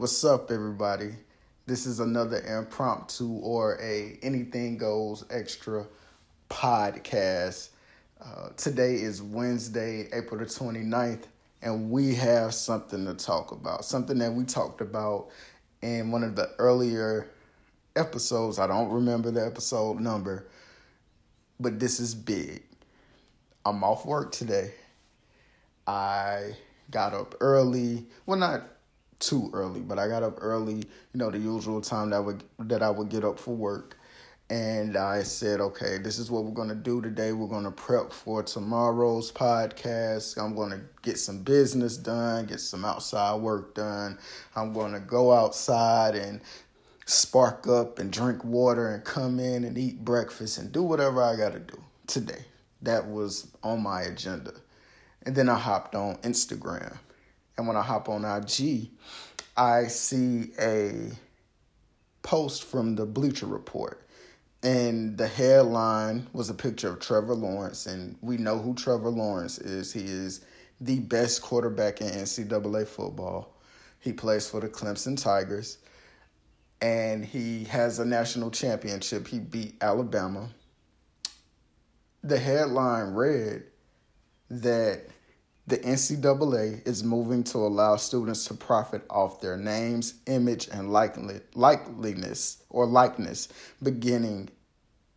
What's up, everybody? This is another impromptu or a anything goes extra podcast. Uh, today is Wednesday, April the 29th, and we have something to talk about. Something that we talked about in one of the earlier episodes. I don't remember the episode number, but this is big. I'm off work today. I got up early. Well, not too early, but I got up early, you know, the usual time that would that I would get up for work. And I said, okay, this is what we're gonna do today. We're gonna prep for tomorrow's podcast. I'm gonna get some business done, get some outside work done. I'm gonna go outside and spark up and drink water and come in and eat breakfast and do whatever I gotta do today. That was on my agenda. And then I hopped on Instagram. And when I hop on IG, I see a post from the Bleacher Report. And the headline was a picture of Trevor Lawrence. And we know who Trevor Lawrence is. He is the best quarterback in NCAA football. He plays for the Clemson Tigers. And he has a national championship. He beat Alabama. The headline read that the NCAA is moving to allow students to profit off their names, image, and likely, likeliness or likeness beginning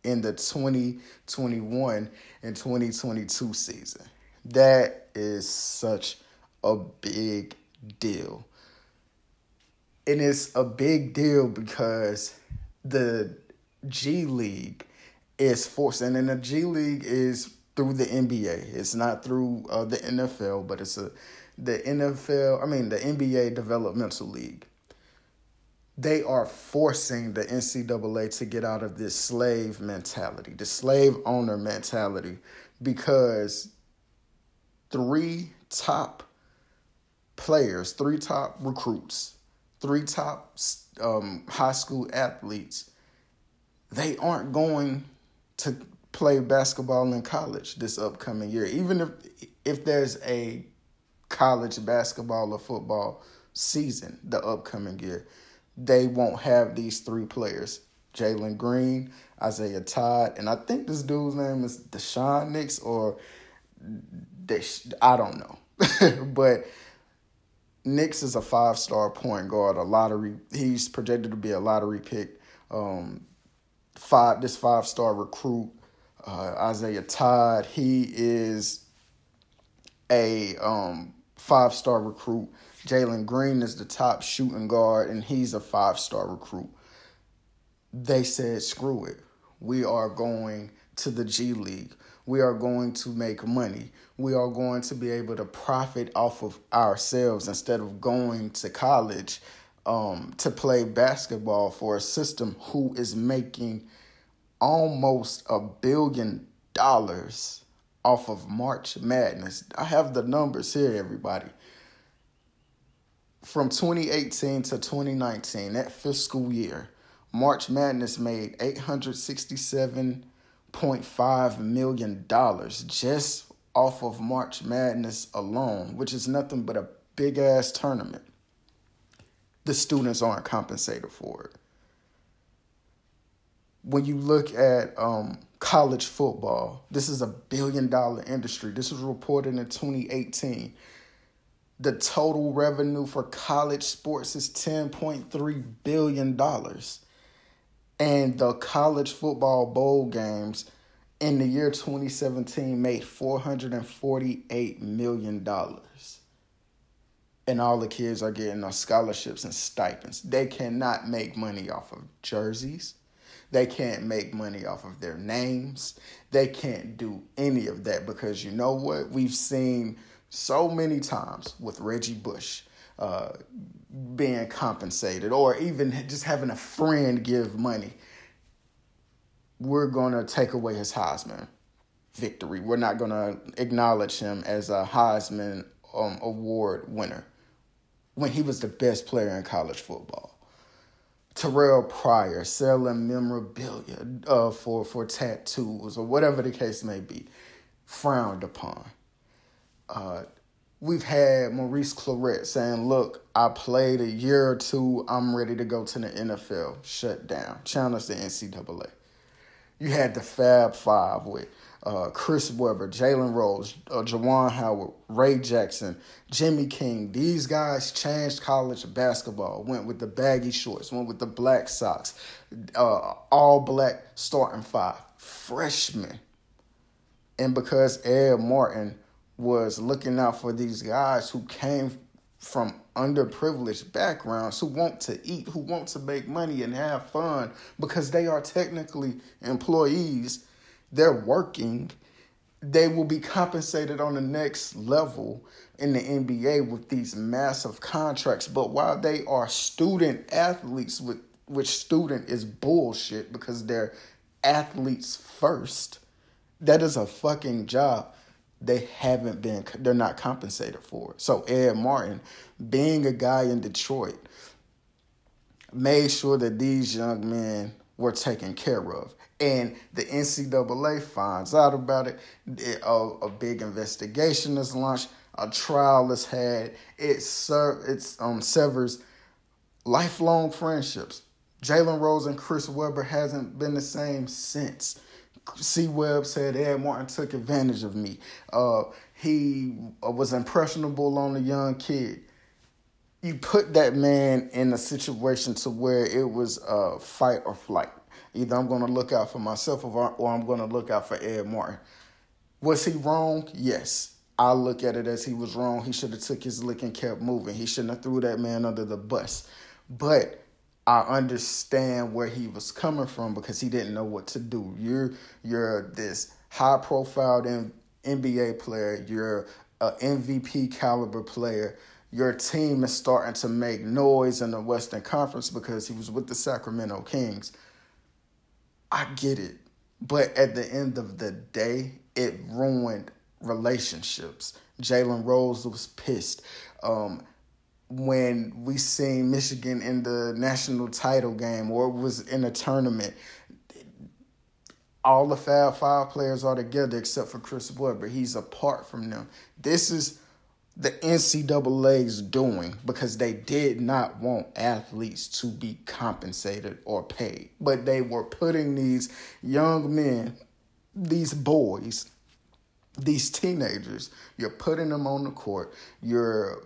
in the 2021 and 2022 season. That is such a big deal. And it's a big deal because the G League is forcing, and the G League is through the NBA. It's not through uh, the NFL, but it's a the NFL. I mean the NBA Developmental League. They are forcing the NCAA to get out of this slave mentality, the slave owner mentality, because three top players, three top recruits, three top um, high school athletes, they aren't going to play basketball in college this upcoming year. Even if if there's a college basketball or football season the upcoming year, they won't have these three players. Jalen Green, Isaiah Todd, and I think this dude's name is Daishen Nix or Desha, I don't know. but Nix is a five star point guard, a lottery. He's projected to be a lottery pick. Um, five this five star recruit uh, Isaiah Todd. He is a um, five star recruit. Jalen Green is the top shooting guard, and he's a five star recruit. They said, screw it. We are going to the G League. We are going to make money. We are going to be able to profit off of ourselves instead of going to college um, to play basketball for a system who is making almost a billion dollars off of March Madness. I have the numbers here, everybody. From 2018 to 2019, that fiscal year, March Madness made $867.5 million just off of March Madness alone, which is nothing but a big ass tournament. The students aren't compensated for it when you look at um, college football, this is a billion dollar industry. This was reported in 2018. The total revenue for college sports is $10.3 billion. And the college football bowl games in the year 2017 made $448 million. And all the kids are getting scholarships and stipends. They cannot make money off of jerseys they can't make money off of their names. They can't do any of that because you know what? We've seen so many times with Reggie Bush uh, being compensated or even just having a friend give money. We're going to take away his Heisman victory. We're not going to acknowledge him as a Heisman um, Award winner when he was the best player in college football. Terrelle Pryor selling memorabilia uh, for for tattoos or whatever the case may be, frowned upon. Uh, we've had Maurice Clarett saying, Look, I played a year or two, I'm ready to go to the NFL. Shut down. Challenge the NCAA. You had the Fab Five with uh, Chris Webber, Jalen Rose, uh, Juwan Howard, Ray Jackson, Jimmy King. These guys changed college basketball. Went with the baggy shorts, went with the black socks, uh, all black starting five, freshmen. And because Ed Martin was looking out for these guys who came from underprivileged backgrounds who want to eat, who want to make money and have fun because they are technically employees they're working, they will be compensated on the next level in the NBA with these massive contracts. But while they are student athletes, with which student is bullshit because they're athletes first, that is a fucking job. They haven't been, they're not compensated for it. So Ed Martin, being a guy in Detroit, made sure that these young men were taken care of and the NCAA finds out about it. A, a big investigation is launched. A trial is had. It it's um severs lifelong friendships. Jalen Rose and Chris Webber hasn't been the same since. C. Webb said Ed Martin took advantage of me. Uh, he was impressionable on a young kid. You put that man in a situation to where it was a fight or flight. Either I'm going to look out for myself or, I'm going to look out for Ed Martin. Was he wrong? Yes. I look at it as he was wrong. He should have took his lick and kept moving. He shouldn't have threw that man under the bus. But I understand where he was coming from because he didn't know what to do. You're you're this high profile NBA player. You're an MVP caliber player. Your team is starting to make noise in the Western Conference because he was with the Sacramento Kings. I get it. But at the end of the day, it ruined relationships. Jalen Rose was pissed. Um, when we seen Michigan in the national title game or was in a tournament, all the Fab Five players are together except for Chris Webber. He's apart from them. This is the NCAA's doing because they did not want athletes to be compensated or paid. But they were putting these young men, these boys, these teenagers, you're putting them on the court, you're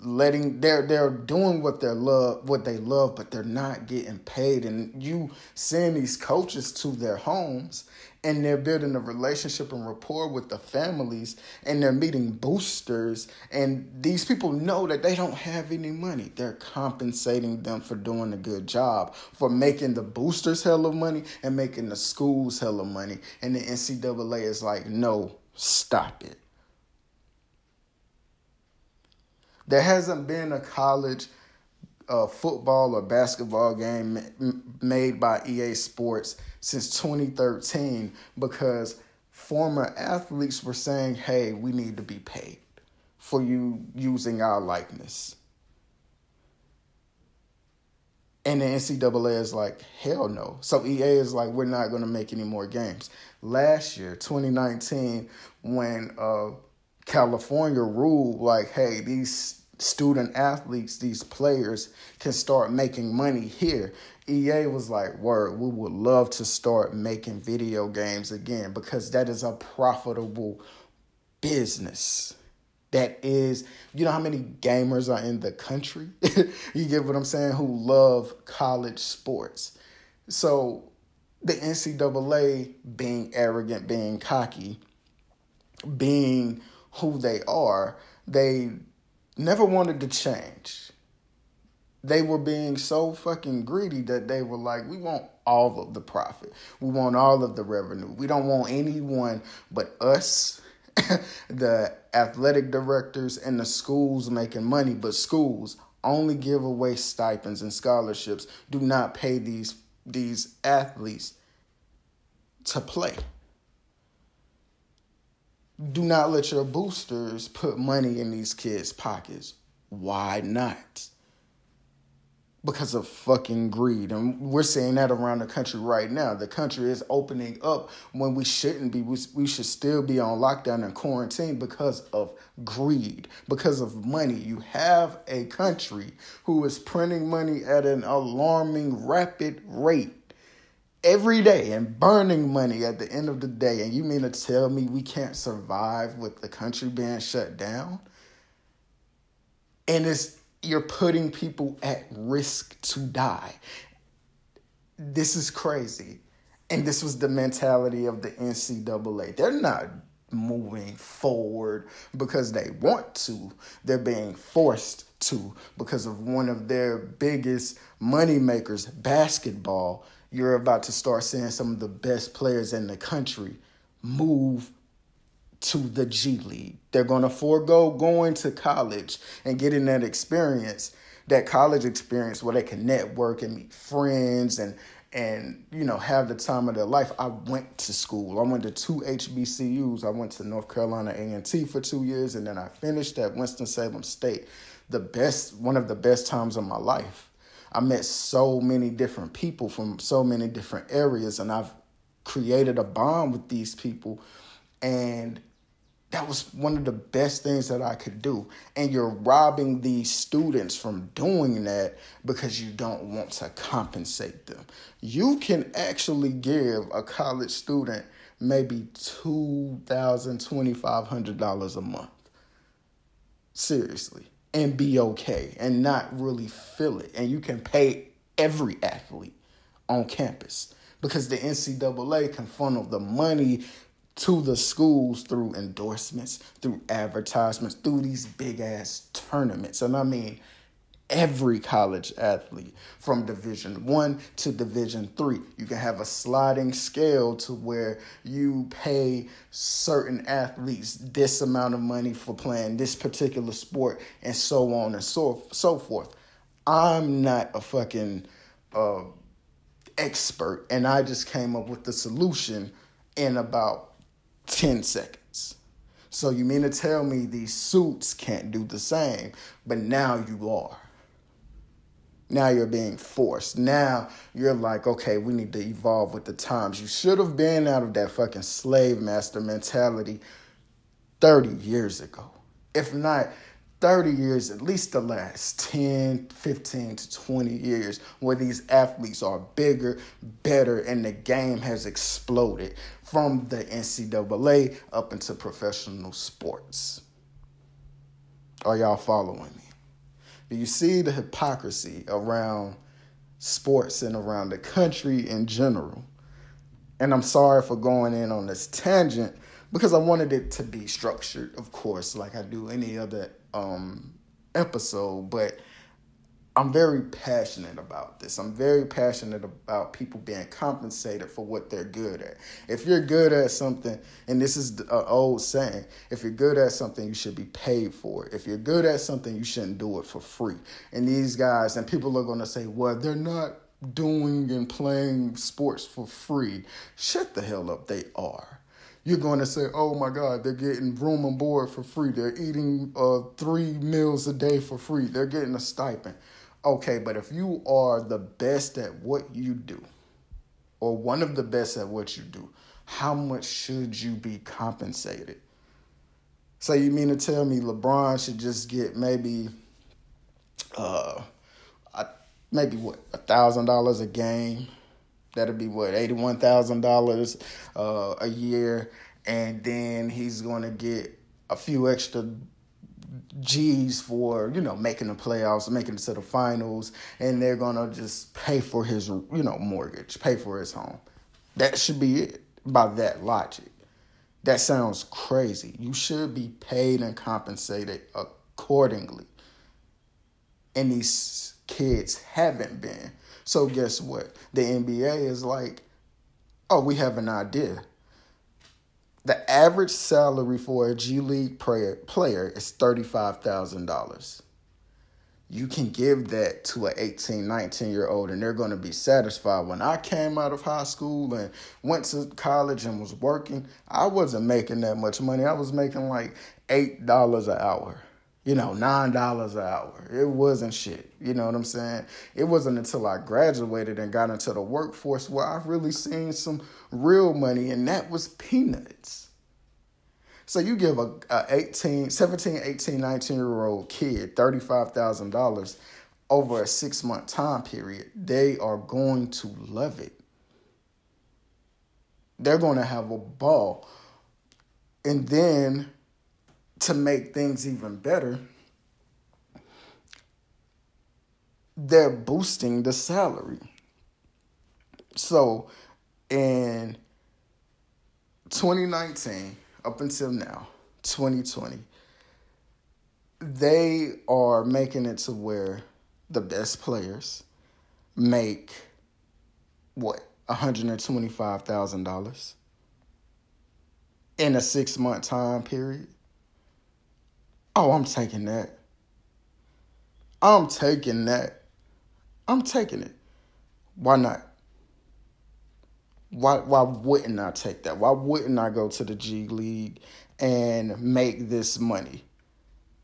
letting they're they're doing what they love what they love but they're not getting paid. And you send these coaches to their homes and they're building a relationship and rapport with the families and they're meeting boosters. And these people know that they don't have any money. They're compensating them for doing a good job for making the boosters hell of money and making the schools hell of money. And the ncaa is like no stop it there hasn't been a college uh, football or basketball game made by EA Sports since 2013 because former athletes were saying, hey, we need to be paid for you using our likeness. And the NCAA is like, hell no. So EA is like, we're not going to make any more games. Last year, 2019, when uh, California ruled, like, hey, these student athletes, these players can start making money here. EA was like, Word, we would love to start making video games again because that is a profitable business. That is, you know how many gamers are in the country? you get what I'm saying? Who love college sports. So the NCAA being arrogant, being cocky, being who they are, they never wanted to change. They were being so fucking greedy that they were like, we want all of the profit. We want all of the revenue. We don't want anyone but us, the athletic directors, and the schools making money. But schools only give away stipends and scholarships, do not pay these these athletes to play do not let your boosters put money in these kids' pockets. Why not? because of fucking greed. And we're seeing that around the country right now. The country is opening up when we shouldn't be. We, we should still be on lockdown and quarantine because of greed, because of money. You have a country who is printing money at an alarming rapid rate every day and burning money at the end of the day. And you mean to tell me we can't survive with the country being shut down? And it's you're putting people at risk to die. This is crazy. And this was the mentality of the NCAA. They're not moving forward because they want to, they're being forced to because of one of their biggest money makers, basketball. You're about to start seeing some of the best players in the country move to the G League. They're going to forego going to college and getting that experience, that college experience where they can network and meet friends and and you know have the time of their life. I went to school. I went to two HBCUs. I went to North Carolina A&T for 2 years and then I finished at Winston-Salem State. The best one of the best times of my life. I met so many different people from so many different areas and I've created a bond with these people and that was one of the best things that I could do. And you're robbing these students from doing that because you don't want to compensate them. You can actually give a college student maybe $2,000, $2,500 a month. Seriously. And be okay and not really feel it. And you can pay every athlete on campus because the NCAA can funnel the money to the schools through endorsements, through advertisements, through these big ass tournaments. And I mean every college athlete from division 1 to division 3. You can have a sliding scale to where you pay certain athletes this amount of money for playing this particular sport and so on and so so forth. I'm not a fucking uh, expert and I just came up with the solution in about 10 seconds. So you mean to tell me these suits can't do the same, but now you are. Now you're being forced. Now you're like, okay, we need to evolve with the times. You should have been out of that fucking slave master mentality 30 years ago. If not, 30 years, at least the last 10, 15 to 20 years, where these athletes are bigger, better, and the game has exploded from the NCAA up into professional sports. Are y'all following me? Do you see the hypocrisy around sports and around the country in general? And I'm sorry for going in on this tangent because I wanted it to be structured, of course, like I do any other um, episode, but I'm very passionate about this. I'm very passionate about people being compensated for what they're good at. If you're good at something, and this is an old saying, if you're good at something, you should be paid for it. If you're good at something, you shouldn't do it for free. And these guys, and people are going to say, well, they're not doing and playing sports for free. Shut the hell up, they are you're going to say, oh my God, they're getting room and board for free. They're eating uh, three meals a day for free. They're getting a stipend. Okay, but if you are the best at what you do, or one of the best at what you do, how much should you be compensated? So you mean to tell me LeBron should just get maybe, uh, maybe what a thousand dollars a game? That'll be what eighty one thousand dollars uh, a year, and then he's going to get a few extra G's for you know making the playoffs, making it to the finals, and they're gonna just pay for his you know mortgage, pay for his home. That should be it by that logic. That sounds crazy. You should be paid and compensated accordingly. And these kids haven't been. So guess what? The NBA is like, oh, we have an idea. The average salary for a G League player, player is $35,000. You can give that to an 18, 19 year old and they're going to be satisfied. When I came out of high school and went to college and was working, I wasn't making that much money. I was making like $8 an hour. you know, nine dollars an hour. It wasn't shit. You know what I'm saying? It wasn't until I graduated and got into the workforce where I've really seen some real money, and that was peanuts. So you give a, a 18, 17, 18, 19 year old kid $35,000 over a six month time period, they are going to love it. They're going to have a ball. And then to make things even better, they're boosting the salary. So in 2019, up until now, 2020, they are making it to where the best players make what $125,000 in a six month time period. Oh, I'm taking that. I'm taking that. I'm taking it. Why not? Why why wouldn't I take that? Why wouldn't I go to the G League and make this money?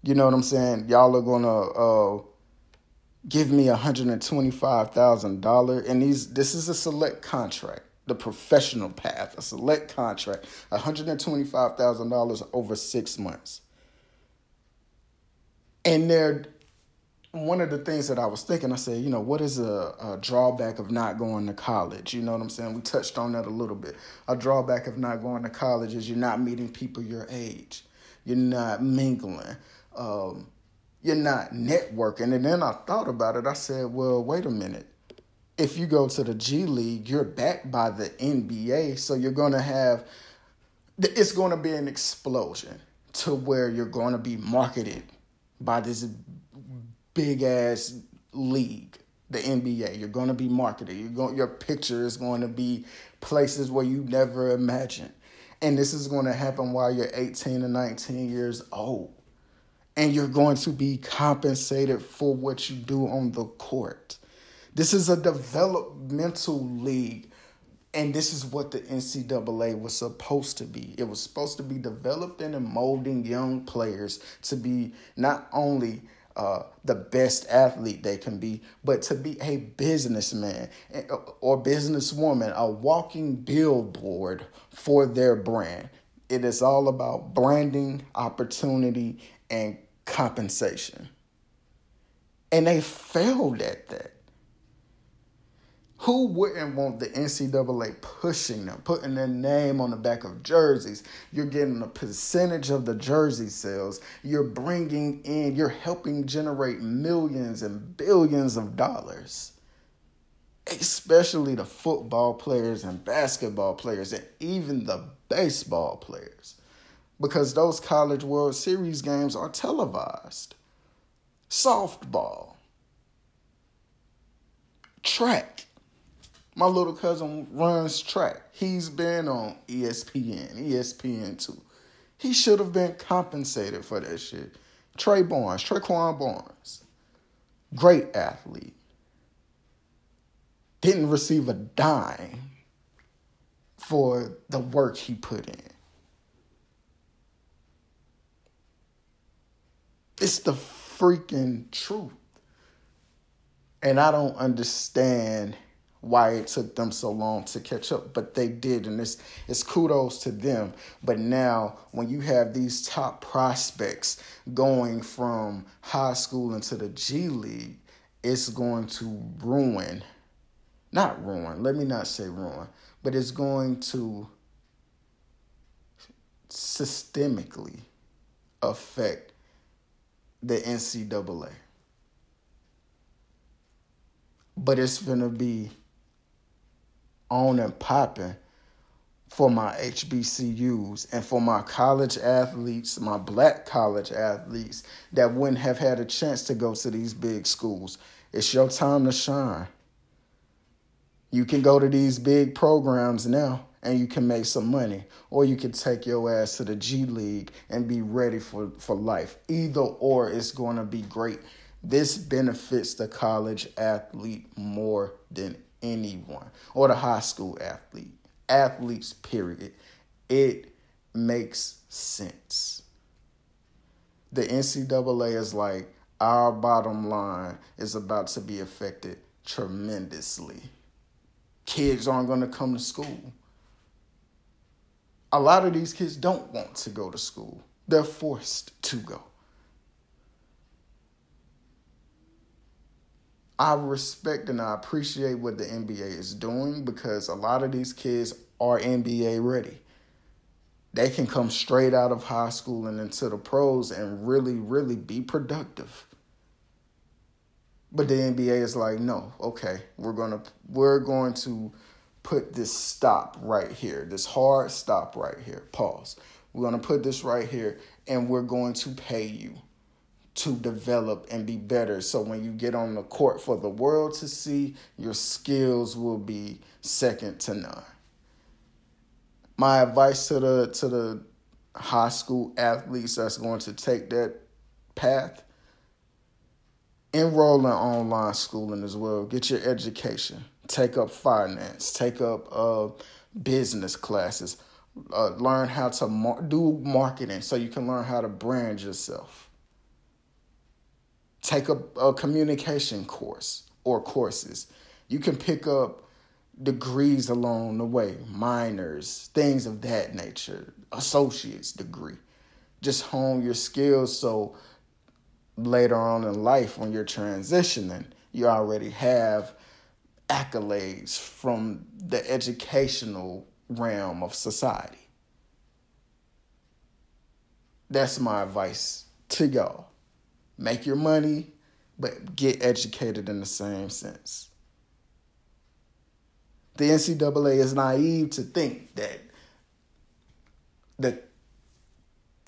You know what I'm saying? Y'all are gonna uh, give me $125,000 and these this is a select contract the professional path a select contract $125,000 over 6 months and there, one of the things that I was thinking, I said, you know, what is a, a, drawback of not going to college? You know what I'm saying? We touched on that a little bit. A drawback of not going to college is you're not meeting people your age, you're not mingling, um, you're not networking. And then I thought about it. I said, well, wait a minute. If you go to the G League, you're backed by the NBA, so you're going to have, it's going to be an explosion to where you're going to be marketed by this big ass league, the NBA. You're going to be marketed. You're going, your picture is going to be places where you never imagined. And this is going to happen while you're 18 or 19 years old. And you're going to be compensated for what you do on the court. This is a developmental league and this is what the NCAA was supposed to be. It was supposed to be developing and molding young players to be not only uh, the best athlete they can be, but to be a businessman uh, or businesswoman, a walking billboard for their brand. It is all about branding, opportunity, and compensation. And they failed at that. Who wouldn't want the NCAA pushing them, putting their name on the back of jerseys? You're getting a percentage of the jersey sales. You're bringing in, you're helping generate millions and billions of dollars. Especially the football players and basketball players and even the baseball players. Because those College World Series games are televised. Softball, track my little cousin runs track. He's been on ESPN, ESPN2. He should have been compensated for that shit. Trey Barnes, Traquan Barnes, great athlete. Didn't receive a dime for the work he put in. It's the freaking truth. And I don't understand why it took them so long to catch up, but they did, and it's it's kudos to them. But now, when you have these top prospects going from high school into the G League, it's going to ruin, not ruin. Let me not say ruin, but it's going to systemically affect the NCAA. But it's gonna be on and popping for my HBCUs and for my college athletes, my black college athletes that wouldn't have had a chance to go to these big schools. It's your time to shine. You can go to these big programs now and you can make some money, or you can take your ass to the G League and be ready for, for life. Either or is going to be great. This benefits the college athlete more than anyone or the high school athlete, athletes, period. It makes sense. the NCAA is like, our bottom line is about to be affected tremendously. Kids aren't going to come to school. A lot of these kids don't want to go to school, they're forced to go. I respect and I appreciate what the NBA is doing because a lot of these kids are NBA ready. They can come straight out of high school and into the pros and really, really be productive. But the NBA is like, no, okay, we're gonna we're going to put this stop right here, this hard stop right here. Pause. We're gonna put this right here, and we're going to pay you to develop and be better. So when you get on the court for the world to see, your skills will be second to none. My advice to the to the high school athletes that's going to take that path enroll in online schooling as well. Get your education. Take up finance. Take up uh, business classes. Uh, learn how to mar- do marketing so you can learn how to brand yourself take a, a communication course or courses. You can pick up degrees along the way, minors, things of that nature, associate's degree. Just hone your skills so later on in life when you're transitioning, you already have accolades from the educational realm of society. That's my advice to y'all make your money, but get educated in the same sense. The NCAA is naive to think that the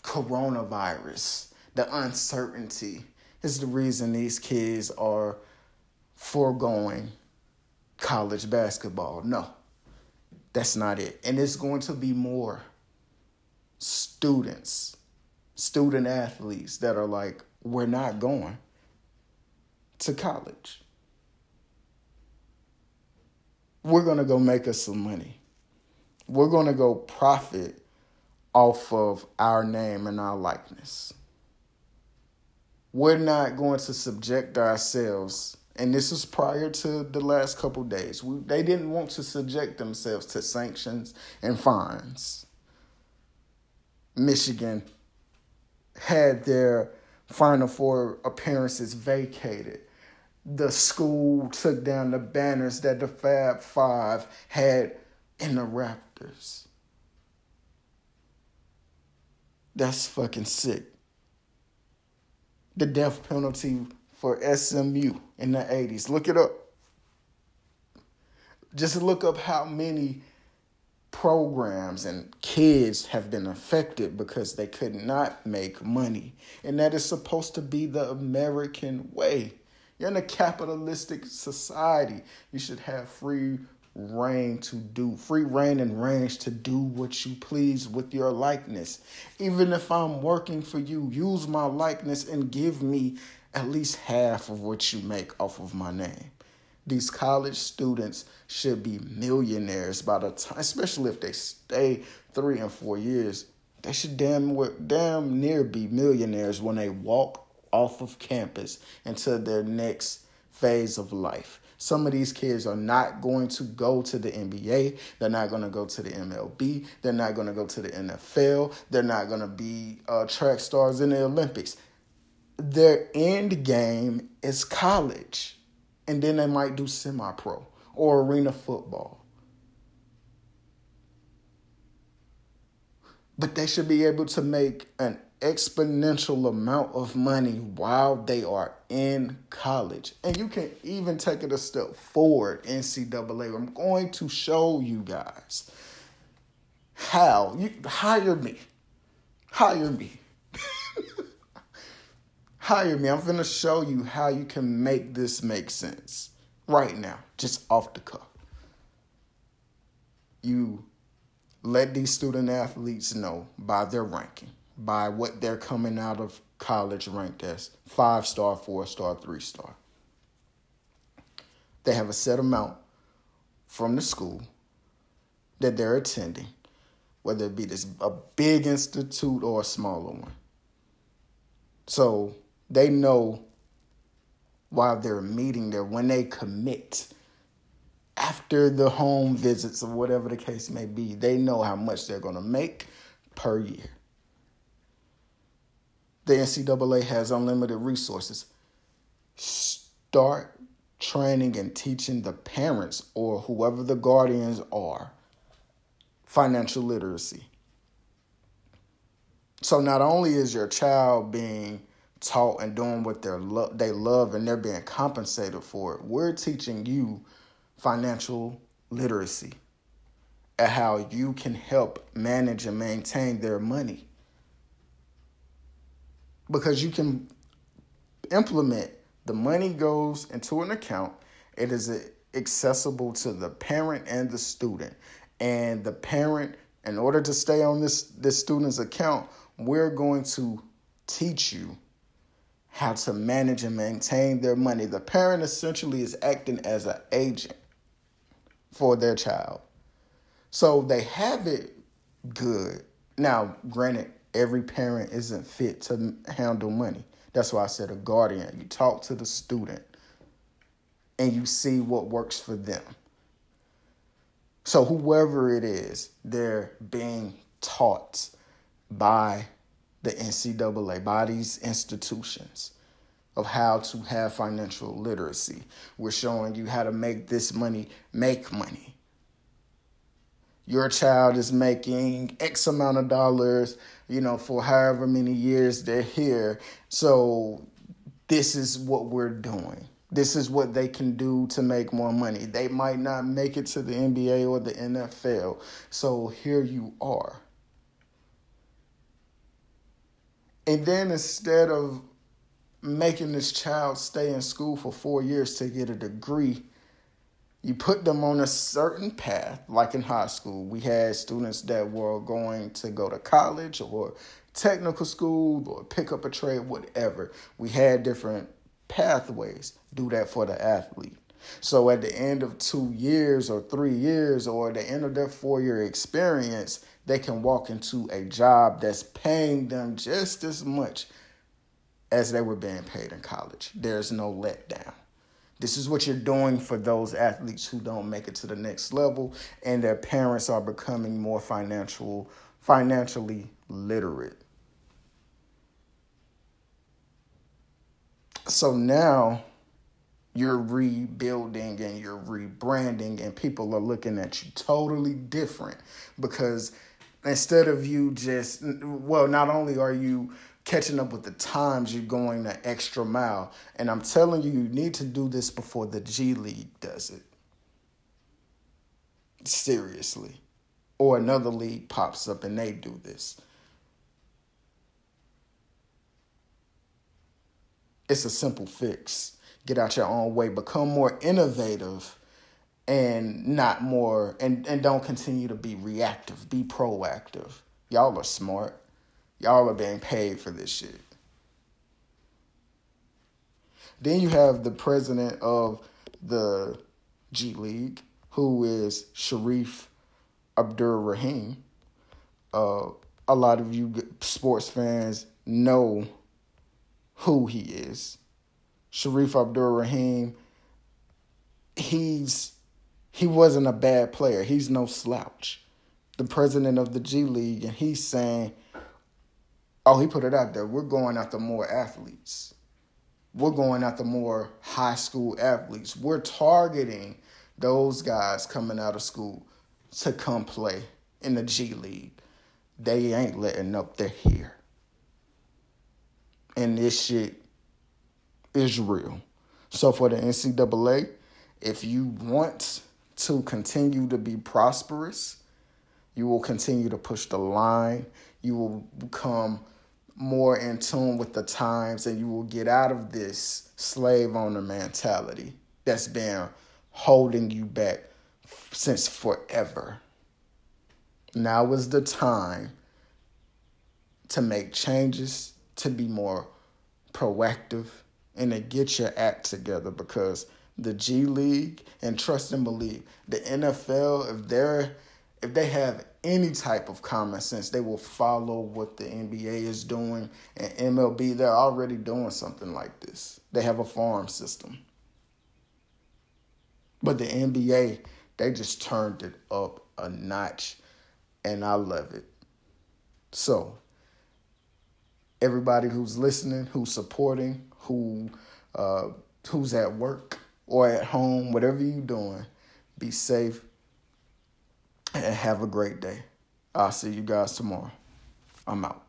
coronavirus, the uncertainty, is the reason these kids are foregoing college basketball. No, that's not it. And it's going to be more students, student athletes that are like, we're not going to college. We're going to go make us some money. We're going to go profit off of our name and our likeness. We're not going to subject ourselves, and this is prior to the last couple days. We, they didn't want to subject themselves to sanctions and fines. Michigan had their Final Four appearances vacated. The school took down the banners that the Fab Five had in the Raptors. That's fucking sick. The death penalty for SMU in the 80s. Look it up. Just look up how many programs and kids have been affected because they could not make money. And that is supposed to be the American way. You're in a capitalistic society. You should have free reign to do, free reign and range to do what you please with your likeness. Even if I'm working for you, use my likeness and give me at least half of what you make off of my name. These college students should be millionaires by the time, especially if they stay three and four years. They should damn damn near be millionaires when they walk off of campus into their next phase of life. Some of these kids are not going to go to the NBA. They're not going to go to the MLB. They're not going to go to the NFL. They're not going to be uh, track stars in the Olympics. Their end game is college and then they might do semi pro or arena football. But they should be able to make an exponential amount of money while they are in college. And you can even take it a step forward, NCAA. I'm going to show you guys how you hire me. Hire me hire me. I'm going to show you how you can make this make sense right now, just off the cuff. You let these student athletes know by their ranking, by what they're coming out of college ranked as five star, four star, three star. They have a set amount from the school that they're attending, whether it be this a big institute or a smaller one So they know while they're meeting there, when they commit, after the home visits or whatever the case may be, they know how much they're going to make per year. The NCAA has unlimited resources. Start training and teaching the parents or whoever the guardians are financial literacy. So not only is your child being taught and doing what they lo- they love and they're being compensated for it, we're teaching you financial literacy and how you can help manage and maintain their money. Because you can implement the money goes into an account, it is accessible to the parent and the student. And the parent, in order to stay on this, this student's account, we're going to teach you how to manage and maintain their money. The parent essentially is acting as an agent for their child. So they have it good. Now, granted, every parent isn't fit to handle money. That's why I said a guardian. You talk to the student and you see what works for them. So, whoever it is, they're being taught by the NCAA, bodies, institutions of how to have financial literacy. We're showing you how to make this money make money. Your child is making X amount of dollars, you know, for however many years they're here. So, this is what we're doing. This is what they can do to make more money. They might not make it to the NBA or the NFL. So, here you are. And then instead of making this child stay in school for four years to get a degree, you put them on a certain path, like in high school. We had students that were going to go to college or technical school or pick up a trade, whatever. We had different pathways. Do that for the athlete. So at the end of two years or three years or the end of their four year experience, they can walk into a job that's paying them just as much as they were being paid in college. There's no letdown. This is what you're doing for those athletes who don't make it to the next level and their parents are becoming more financial financially literate. So now you're rebuilding and you're rebranding and people are looking at you totally different because instead of you just well not only are you catching up with the times you're going the extra mile. And i'm telling you you need to do this before the g league does it. Seriously. Or another league pops up and they do this. It's a simple fix. Get out your own way. Become more innovative and not more and and don't continue to be reactive. Be proactive. Y'all are smart. Y'all are being paid for this shit. Then you have the president of the G League who is Shareef Abdur-Rahim uh, a lot of you sports fans know who he is. Shareef Abdur-Rahim he's he wasn't a bad player. He's no slouch. The president of the G League, and he's saying, oh, he put it out there. We're going after more athletes. We're going after more high school athletes. We're targeting those guys coming out of school to come play in the G League. They ain't letting up. They're here. And this shit is real. So for the NCAA, if you want to continue to be prosperous. You will continue to push the line. You will become more in tune with the times and you will get out of this slave owner mentality that's been holding you back since forever. Now is the time to make changes, to be more proactive, and to get your act together because the G League, and trust and believe the NFL, if they're if they have any type of common sense, they will follow what the NBA is doing and MLB. They're already doing something like this. They have a farm system. But the NBA, they just turned it up a notch, and I love it. So, everybody who's listening, who's supporting, who uh, who's at work or at home, whatever you're doing, be safe and have a great day. I'll see you guys tomorrow. I'm out.